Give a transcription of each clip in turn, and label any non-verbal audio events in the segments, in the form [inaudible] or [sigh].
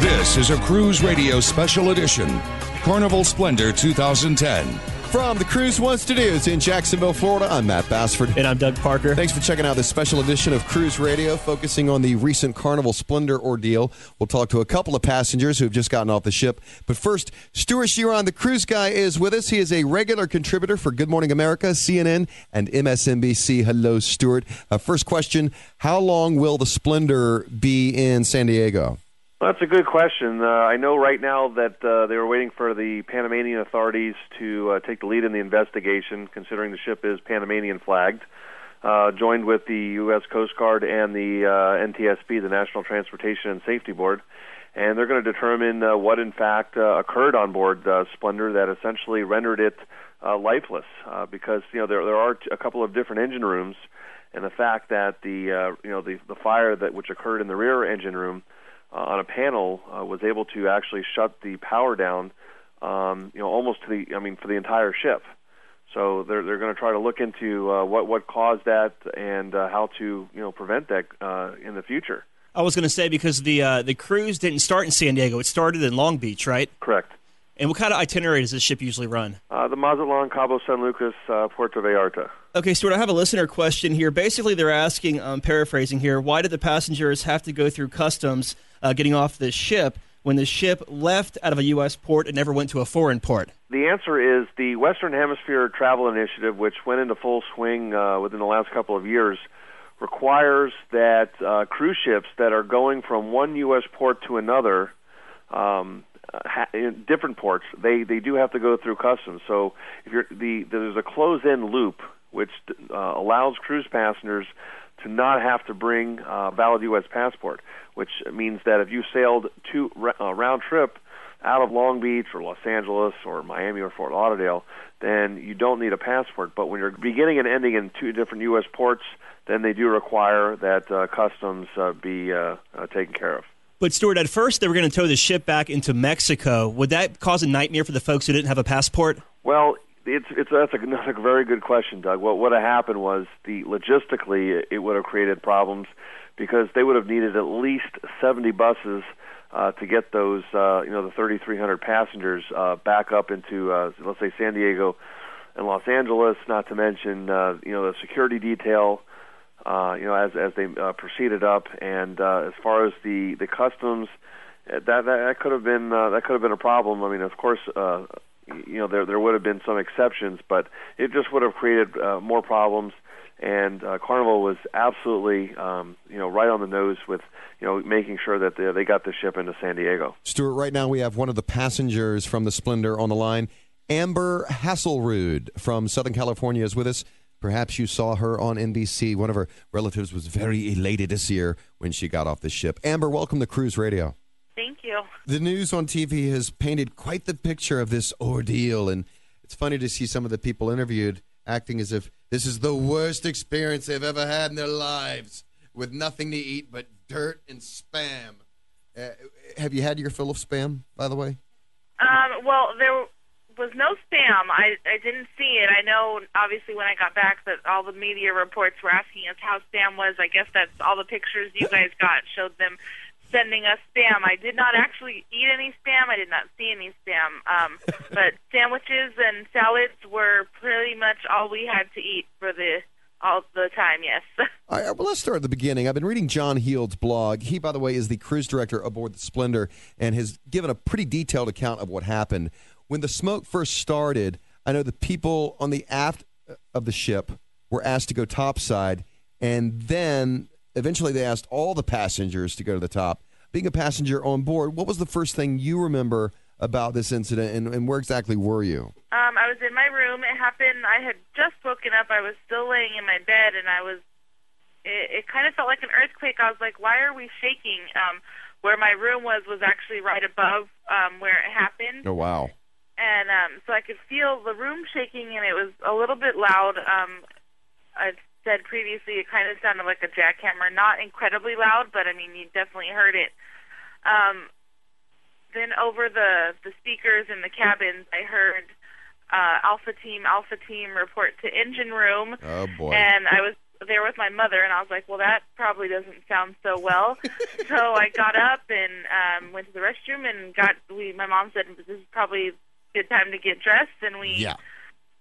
This is a Cruise Radio Special Edition, Carnival Splendor 2010. From the Cruise One Studios in Jacksonville, Florida, I'm Matt Bassford. And I'm Doug Parker. Thanks for checking out this special edition of Cruise Radio, focusing on the recent Carnival Splendor ordeal. We'll talk to a couple of passengers who have just gotten off the ship. But first, Stewart Chiron, the cruise guy, is with us. He is a regular contributor for Good Morning America, CNN, and MSNBC. Hello, Stuart. Uh, first question How long will the Splendor be in San Diego? Well, that's a good question. Uh, I know right now that uh, they were waiting for the Panamanian authorities to uh, take the lead in the investigation, considering the ship is Panamanian flagged, uh, joined with the U.S. Coast Guard and the uh, NTSB, the National Transportation and Safety Board. And they're going to determine uh, what, in fact, uh, occurred on board uh, Splendor that essentially rendered it uh, lifeless, uh, because you know there there are a couple of different engine rooms, and the fact that the uh, you know the the fire that which occurred in the rear engine room uh, on a panel uh, was able to actually shut the power down, um, you know, almost to the, I mean, for the entire ship. So they're they're going to try to look into uh, what what caused that and uh, how to you know prevent that uh, in the future. I was going to say because the uh, the cruise didn't start in San Diego; it started in Long Beach, right? Correct. And what kind of itinerary does this ship usually run? Uh, the Mazatlan, Cabo San Lucas, uh, Puerto Vallarta. Okay, Stewart, I have a listener question here. Basically, they're asking, I'm paraphrasing here, why did the passengers have to go through customs uh, getting off this ship when the ship left out of a U.S. port and never went to a foreign port? The answer is the Western Hemisphere Travel Initiative, which went into full swing uh, within the last couple of years, requires that uh, cruise ships that are going from one U.S. port to another um, ha- in different ports, they they do have to go through customs. So if you're the there's a close-in loop which uh, allows cruise passengers to not have to bring a valid U.S. passport, which means that if you sailed two uh, round trip out of Long Beach or Los Angeles or Miami or Fort Lauderdale, then you don't need a passport. But when you're beginning and ending in two different U.S. ports, then they do require that uh, customs uh, be uh, uh, taken care of. But Stewart, at first they were going to tow the ship back into Mexico. Would that cause a nightmare for the folks who didn't have a passport? Well, it's it's that's a, that's a very good question, Doug. What have happened was the logistically it would have created problems because they would have needed at least 70 buses uh, to get those uh, you know the 3,300 passengers uh, back up into uh, let's say San Diego and Los Angeles. Not to mention uh, you know the security detail. Uh, you know, as as they uh, proceeded up, and uh, as far as the the customs, uh, that that, that could have been uh, that could have been a problem. I mean, of course, uh, you know, there there would have been some exceptions, but it just would have created uh, more problems. And uh, Carnival was absolutely, um, you know, right on the nose with, you know, making sure that they, they got the ship into San Diego. Stewart, right now we have one of the passengers from the Splendor on the line. Amber Hasselrud from Southern California is with us. Perhaps you saw her on NBC. One of her relatives was very elated this year when she got off the ship. Amber, welcome to Cruise Radio. Thank you. The news on TV has painted quite the picture of this ordeal, and it's funny to see some of the people interviewed acting as if this is the worst experience they've ever had in their lives with nothing to eat but dirt and spam. Uh, have you had your fill of spam, by the way? Um, well, there was no spam. I I didn't see it. I know, obviously, when I got back, that all the media reports were asking us how spam was. I guess that's all the pictures you guys got showed them sending us spam. I did not actually eat any spam. I did not see any spam. Um, [laughs] but sandwiches and salads were pretty much all we had to eat for the all the time. Yes. [laughs] All right, well, let's start at the beginning. I've been reading John Heald's blog. He, by the way, is the cruise director aboard the Splendor and has given a pretty detailed account of what happened when the smoke first started. I know the people on the aft of the ship were asked to go topside, and then eventually they asked all the passengers to go to the top. Being a passenger on board, what was the first thing you remember about this incident, and, and where exactly were you? Um, I was in my room. It happened. I had just woken up. I was still laying in my bed, and I was it, it kind of felt like an earthquake. I was like, why are we shaking? Um, where my room was was actually right above um, where it happened. Oh wow! And um, so I could feel the room shaking, and it was a little bit loud. Um, I said previously, it kind of sounded like a jackhammer, not incredibly loud, but I mean, you definitely heard it. Um, then over the the speakers in the cabins, I heard uh, Alpha Team, Alpha Team report to engine room. Oh boy! And I was there with my mother, and I was like, well, that probably doesn't sound so well. [laughs] so I got up and um, went to the restroom and got. We, my mom said this is probably a good time to get dressed, and we yeah.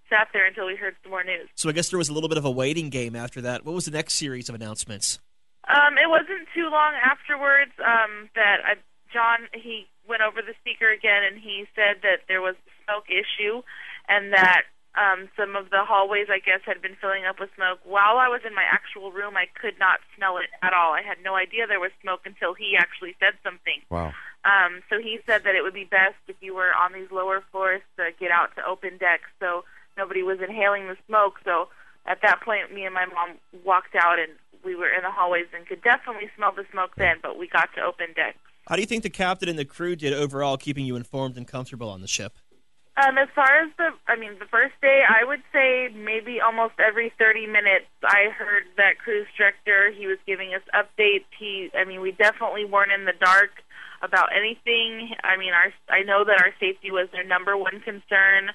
Sat there until we heard some more news. So I guess there was a little bit of a waiting game after that. What was the next series of announcements? Um, it wasn't too long afterwards um, that I, John he went over the speaker again, and he said that there was a smoke issue, and that um, some of the hallways, I guess, had been filling up with smoke. While I was in my actual room, I could not smell it at all. I had no idea there was smoke until he actually said something. Wow. Um, so he said that it would be best if you were on these lower floors to get out to open decks so nobody was inhaling the smoke. So at that point, me and my mom walked out and we were in the hallways and could definitely smell the smoke then, but we got to open decks. How do you think the captain and the crew did overall, keeping you informed and comfortable on the ship? Um, as far as the, I mean, the first day, I would say maybe almost every 30 minutes, I heard that cruise director. He was giving us updates. He, I mean, we definitely weren't in the dark about anything. I mean, our, I know that our safety was their number one concern.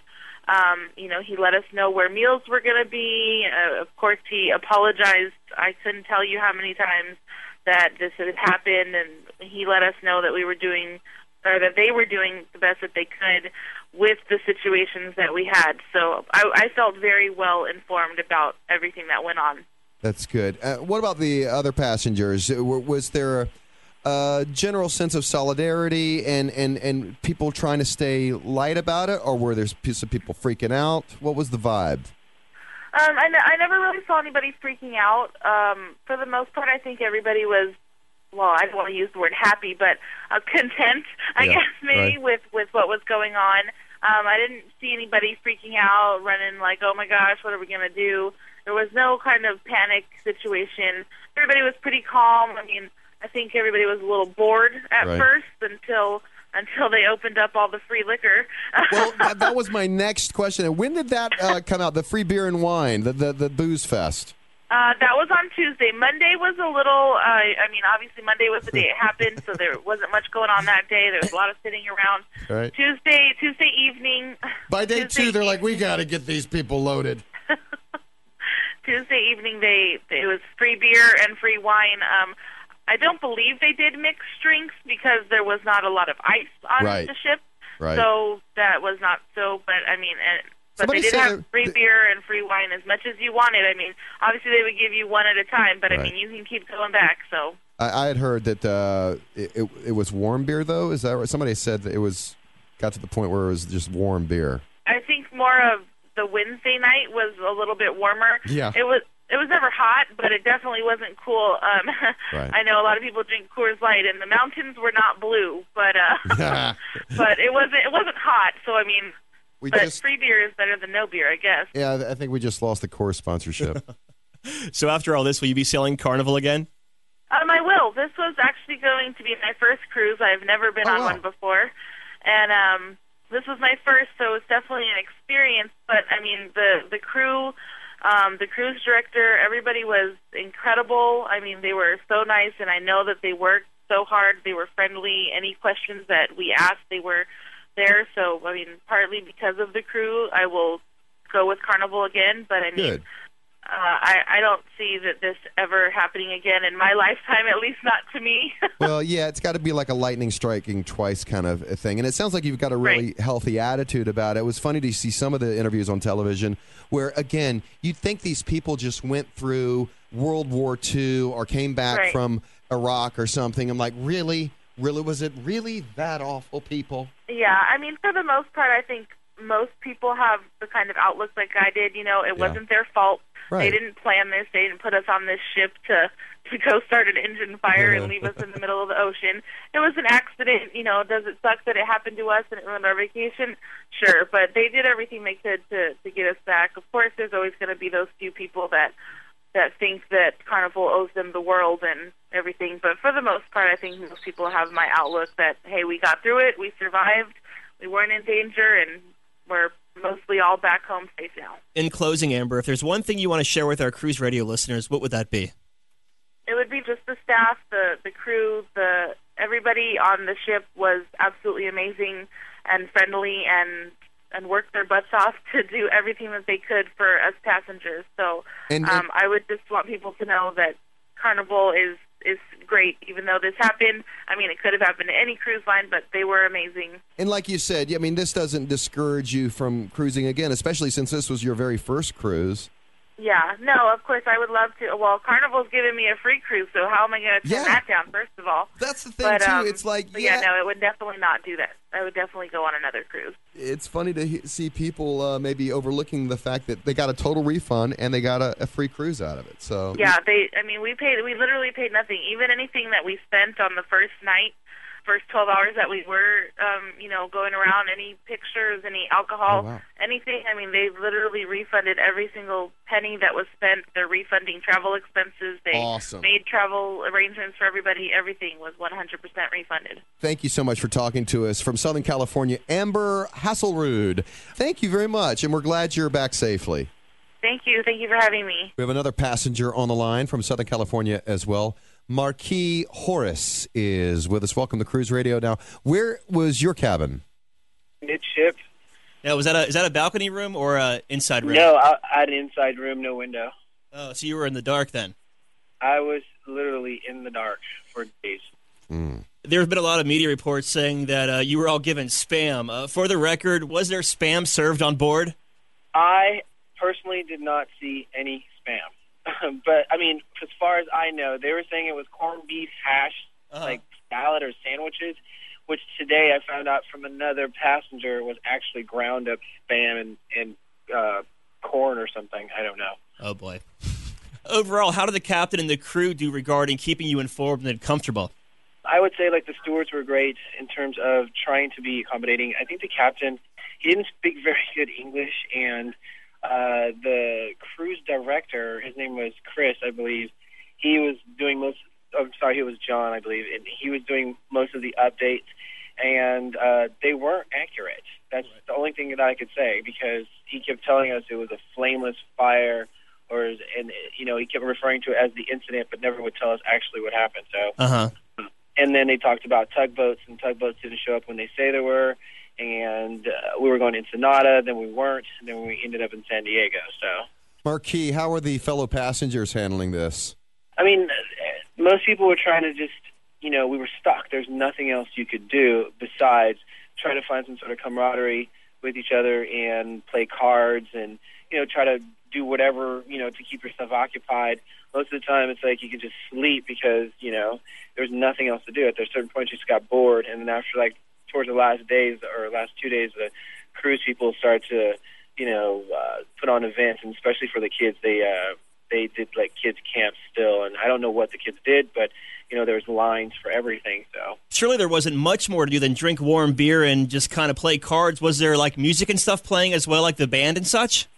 Um, you know, he let us know where meals were going to be. Uh, of course, he apologized. I couldn't tell you how many times that this had happened, and he let us know that we were doing or that they were doing the best that they could with the situations that we had. So I, I felt very well informed about everything that went on. That's good. Uh, what about the other passengers? Was there a, a, general sense of solidarity and, and, and people trying to stay light about it, or were there some people freaking out? What was the vibe? Um, I, n- I never really saw anybody freaking out. Um, for the most part, I think everybody was well, I don't want to use the word happy, but uh, content, I Yeah, guess maybe right. with with what was going on. Um, I didn't see anybody freaking out, running like, "Oh my gosh, what are we gonna do?" There was no kind of panic situation. Everybody was pretty calm. I mean, I think everybody was a little bored at Right. first until until they opened up all the free liquor. [laughs] Well, that, that was my next question. When did that uh, come out? The free beer and wine, the the, the booze fest. Uh, that was on Tuesday. Monday was a little. Uh, I mean, obviously Monday was the day it happened, so there wasn't much going on that day. There was a lot of sitting around. Right. Tuesday, Tuesday evening. By day Tuesday two, they're like, we got to get these people loaded. [laughs] Tuesday evening, they it was free beer and free wine. Um, I don't believe they did mixed drinks because there was not a lot of ice on Right. the ship, Right. so that was not so. But I mean, and, but Somebody they did have free that- beer and free wine as much as you wanted. I mean, obviously they would give you one at a time, but I mean, you can keep going back. So I, I had heard that uh, it, it, it was warm beer, though. Is that right? Somebody said that it was got to the point where it was just warm beer. I think more of the Wednesday night was a little bit warmer. Yeah. It was it was never hot, but it definitely wasn't cool. Um [laughs] Right. I know a lot of people drink Coors Light and the mountains were not blue, but uh [laughs] [laughs] but it wasn't it wasn't hot, so I mean we but just, free beer is better than no beer, I guess. yeah, I think we just lost the Coors sponsorship. So after all this, will you be sailing Carnival again? Um, I will. This was actually going to be my first cruise. I've never been Oh, on wow. one before, and um, this was my first, so it's definitely an experience. But I mean, the the crew, um, the cruise director, everybody was incredible. I mean, they were so nice, and I know that they worked so hard. They were friendly. Any questions that we asked, they were there. So I mean, partly because of the crew, I will go with Carnival again. But I mean. Good. Uh, I, I don't see that this ever happening again in my [laughs] lifetime, at least not to me. [laughs] Well, yeah, it's got to be like a lightning striking twice kind of a thing. And it sounds like you've got a really Right. healthy attitude about it. It was funny to see some of the interviews on television where, again, you'd think these people just went through World War II or came back Right. from Iraq or something. I'm like, really? Really? Was it really that awful, people? yeah, I mean, for the most part, I think most people have the kind of outlook like I did. You know, it Yeah. wasn't their fault. Right. They didn't plan this. They didn't put us on this ship to to go start an engine fire and leave us in the middle of the ocean. It was an accident. You know, does it suck that it happened to us and it ruined our vacation? Sure, but they did everything they could to to get us back. Of course, there's always going to be those few people that that think that Carnival owes them the world and everything. But for the most part, I think most people have my outlook that hey, we got through it, we survived, we weren't in danger, and we're mostly all back home safe now. In closing, Amber, if there's one thing you want to share with our cruise radio listeners, what would that be? It would be just the staff, the the crew, the everybody on the ship was absolutely amazing and friendly and and worked their butts off [laughs] to do everything that they could for us passengers. So And- um, I would just want people to know that Carnival is is great, even though this happened. I mean, it could have happened to any cruise line, but they were amazing. And like you said, I mean, this doesn't discourage you from cruising again, especially since this was your very first cruise. Yeah, no, of course I would love to. Well, Carnival's giving me a free cruise, so how am I going to turn Yeah. that down? First of all, That's the thing but too. um, it's like, yeah, yeah, no, it would definitely not do that. I would definitely go on another cruise. it's funny to he- see people uh, maybe overlooking the fact that they got a total refund and they got a, a free cruise out of it. So Yeah, they. I mean, we paid. We literally paid nothing. Even anything that we spent on the first night, first twelve hours that we were, um, you know, going around, any pictures, any alcohol, Oh, wow. anything. I mean, they literally refunded every single penny that was spent. They're refunding travel expenses. They Awesome. made travel arrangements for everybody. Everything was one hundred percent refunded. Thank you so much for talking to us from Southern California, Amber Hasselrud. Thank you very much, and we're glad you're back safely. Thank you. Thank you for having me. We have another passenger on the line from Southern California as well. Marquis Horace is with us. Welcome to Cruise Radio. Now, where was your cabin? midship. Now, was that a is that a balcony room or a inside room? No, I, I had an inside room, no window. Oh, so you were in the dark then. I was literally in the dark for days. There have been a lot of media reports saying that uh, you were all given spam. Uh, for the record, was there spam served on board? I personally did not see any spam, [laughs] but I mean, as far as I know, they were saying it was corned beef hash, Uh-huh. like salad or sandwiches. Which today I found out from another passenger was actually ground up spam and and uh, corn or something. I don't know. Oh boy. [laughs] Overall, how did the captain and the crew do regarding keeping you informed and comfortable? I would say like the stewards were great in terms of trying to be accommodating. I think the captain he didn't speak very good English, and uh, the cruise director, his name was Chris, I believe. He was doing most. I'm sorry, he was John, I believe, and he was doing most of the updates, and uh, they weren't accurate. That's the only thing that I could say because he kept telling us it was a flameless fire, or and you know he kept referring to it as the incident, but never would tell us actually what happened. So Uh huh. and then they talked about tugboats, and tugboats didn't show up when they say they were. And uh, we were going to Ensenada, then we weren't, and then we ended up in San Diego. So, Marquis, how are the fellow passengers handling this? I mean, uh, most people were trying to just, you know, we were stuck. There's nothing else you could do besides try to find some sort of camaraderie with each other and play cards and, you know, try to do whatever, you know, to keep yourself occupied. Most of the time, it's like you could just sleep because, you know, there's nothing else to do. At certain points, you just got bored. And then after, like, towards the last days or last two days, the cruise people start to, you know, uh, put on events, and especially for the kids, they uh, they did like kids camp still, and I don't know what the kids did, but you know, there was lines for everything. So Surely there wasn't much more to do than drink warm beer and just kind of play cards. Was there like music and stuff playing as well, like the band and such?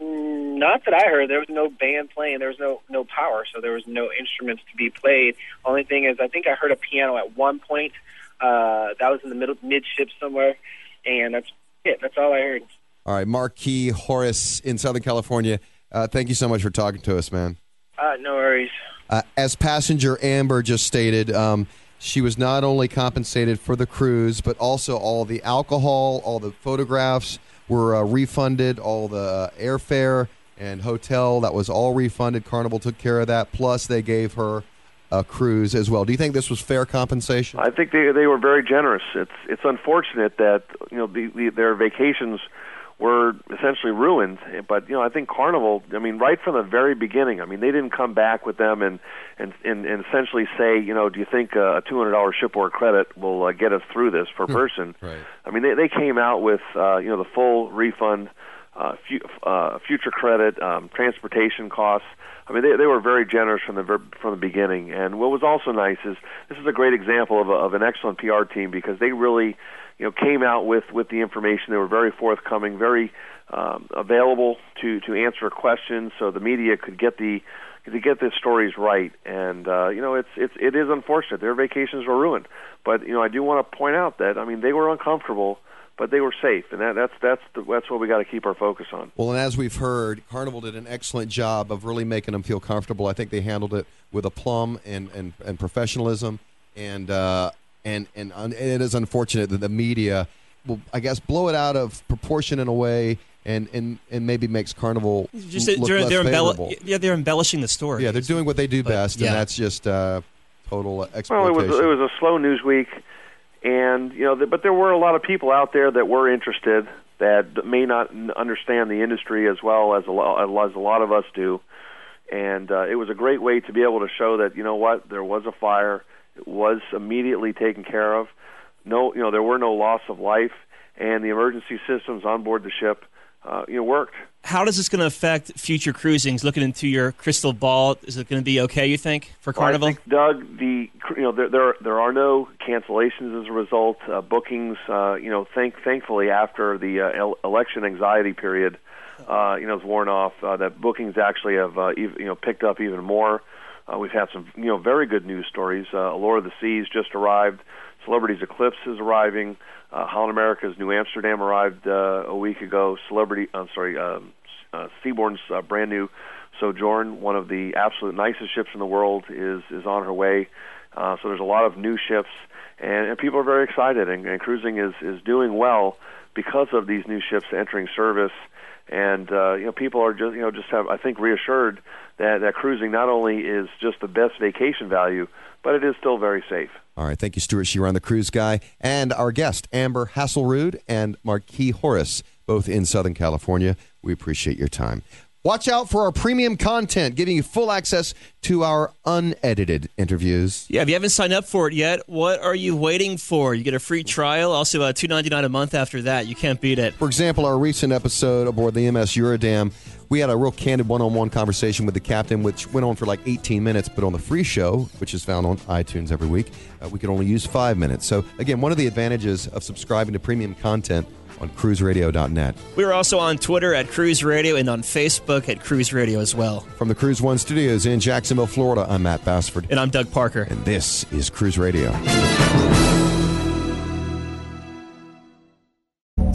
Mm, not that I heard. There was no band playing. There was no no power, so there was no instruments to be played. Only thing is, I think I heard a piano at one point. Uh, that was in the middle midship somewhere, and that's it. That's all I heard. All right, Marquis Horace in Southern California. Uh, thank you so much for talking to us, man. Uh, no worries. Uh, as passenger Amber just stated, um, she was not only compensated for the cruise, but also all the alcohol, all the photographs were uh, refunded, all the uh, airfare and hotel that was all refunded. Carnival took care of that. Plus, they gave her cruise as well. Do you think this was fair compensation? I think they they were very generous. It's it's unfortunate that you know the, the their vacations were essentially ruined. But you know, I think Carnival. I mean, right from the very beginning. I mean, they didn't come back with them and and and, and essentially say, you know, do you think uh, a two hundred dollars shipboard credit will uh, get us through this per person? Right. I mean, they they came out with uh, you know the full refund, uh, fu- uh, future credit, um, transportation costs. I mean, they they were very generous from the from the beginning. And what was also nice is this is a great example of a, of an excellent PR team because they really, you know, came out with with the information. They were very forthcoming, very um, available to to answer questions, so the media could get the to get the stories right. And uh, you know, it's it's it is unfortunate their vacations were ruined. But you know, I do want to point out that I mean they were uncomfortable but they were safe, and that, that's that's the, that's what we got to keep our focus on. Well, and as we've heard, Carnival did an excellent job of really making them feel comfortable. I think they handled it with aplomb and and, and professionalism, and uh, and and it is unfortunate that the media will, I guess, blow it out of proportion in a way. And, and, and maybe makes Carnival just look they're, less they're favorable. yeah, they're embellishing the story. Yeah, they're doing what they do But, best, yeah. and that's just uh, total exploitation. Well, it was it was a slow news week, and you know, but there were a lot of people out there that were interested that may not understand the industry as well as a lot as a lot of us do, and uh, it was a great way to be able to show that you know what there was a fire, it was immediately taken care of, no, you know, there were no loss of life, and the emergency systems on board the ship, uh, you know, worked. How does this going to affect future cruisings? Looking into your crystal ball, is it going to be okay? You think for Well, I Carnival? think, Doug, the you know there there there are no cancellations as a result. Uh, bookings, uh, you know, thank thankfully after the uh, el- election anxiety period, uh, you know, is worn off. Uh, that bookings actually have uh, ev- you know picked up even more. Uh, we've had some you know very good news stories. Uh, Allure of the Seas just arrived. Celebrities Eclipse is arriving. Uh, Holland America's Nieuw Amsterdam arrived uh, a week ago. Celebrity, I'm sorry, um, uh, Seabourn's uh, brand new Sojourn, one of the absolute nicest ships in the world, is is on her way. Uh, so there's a lot of new ships, and, and people are very excited, and, and cruising is is doing well because of these new ships entering service. And uh, you know, people are just you know just have I think reassured that that cruising not only is just the best vacation value, but it is still very safe. All right. Thank you, Stewart Chiron the cruise guy, and our guest, Amber Hasselrud and Marquis Horace, both in Southern California. We appreciate your time. Watch out for our premium content, giving you full access to our unedited interviews. Yeah, if you haven't signed up for it yet, what are you waiting for? You get a free trial, also uh, two ninety nine a month after that. You can't beat it. For example, our recent episode aboard the MS Eurodam, we had a real candid one on one conversation with the captain, which went on for like 18 minutes. But on the free show, which is found on iTunes every week, uh, we could only use five minutes. So, again, one of the advantages of subscribing to premium content on cruiseradio.net. We are also on Twitter at Cruise Radio and on Facebook at Cruise Radio as well. From the Cruise One studios in Jacksonville, Florida, I'm Matt Bassford. And I'm Doug Parker. And this is Cruise Radio.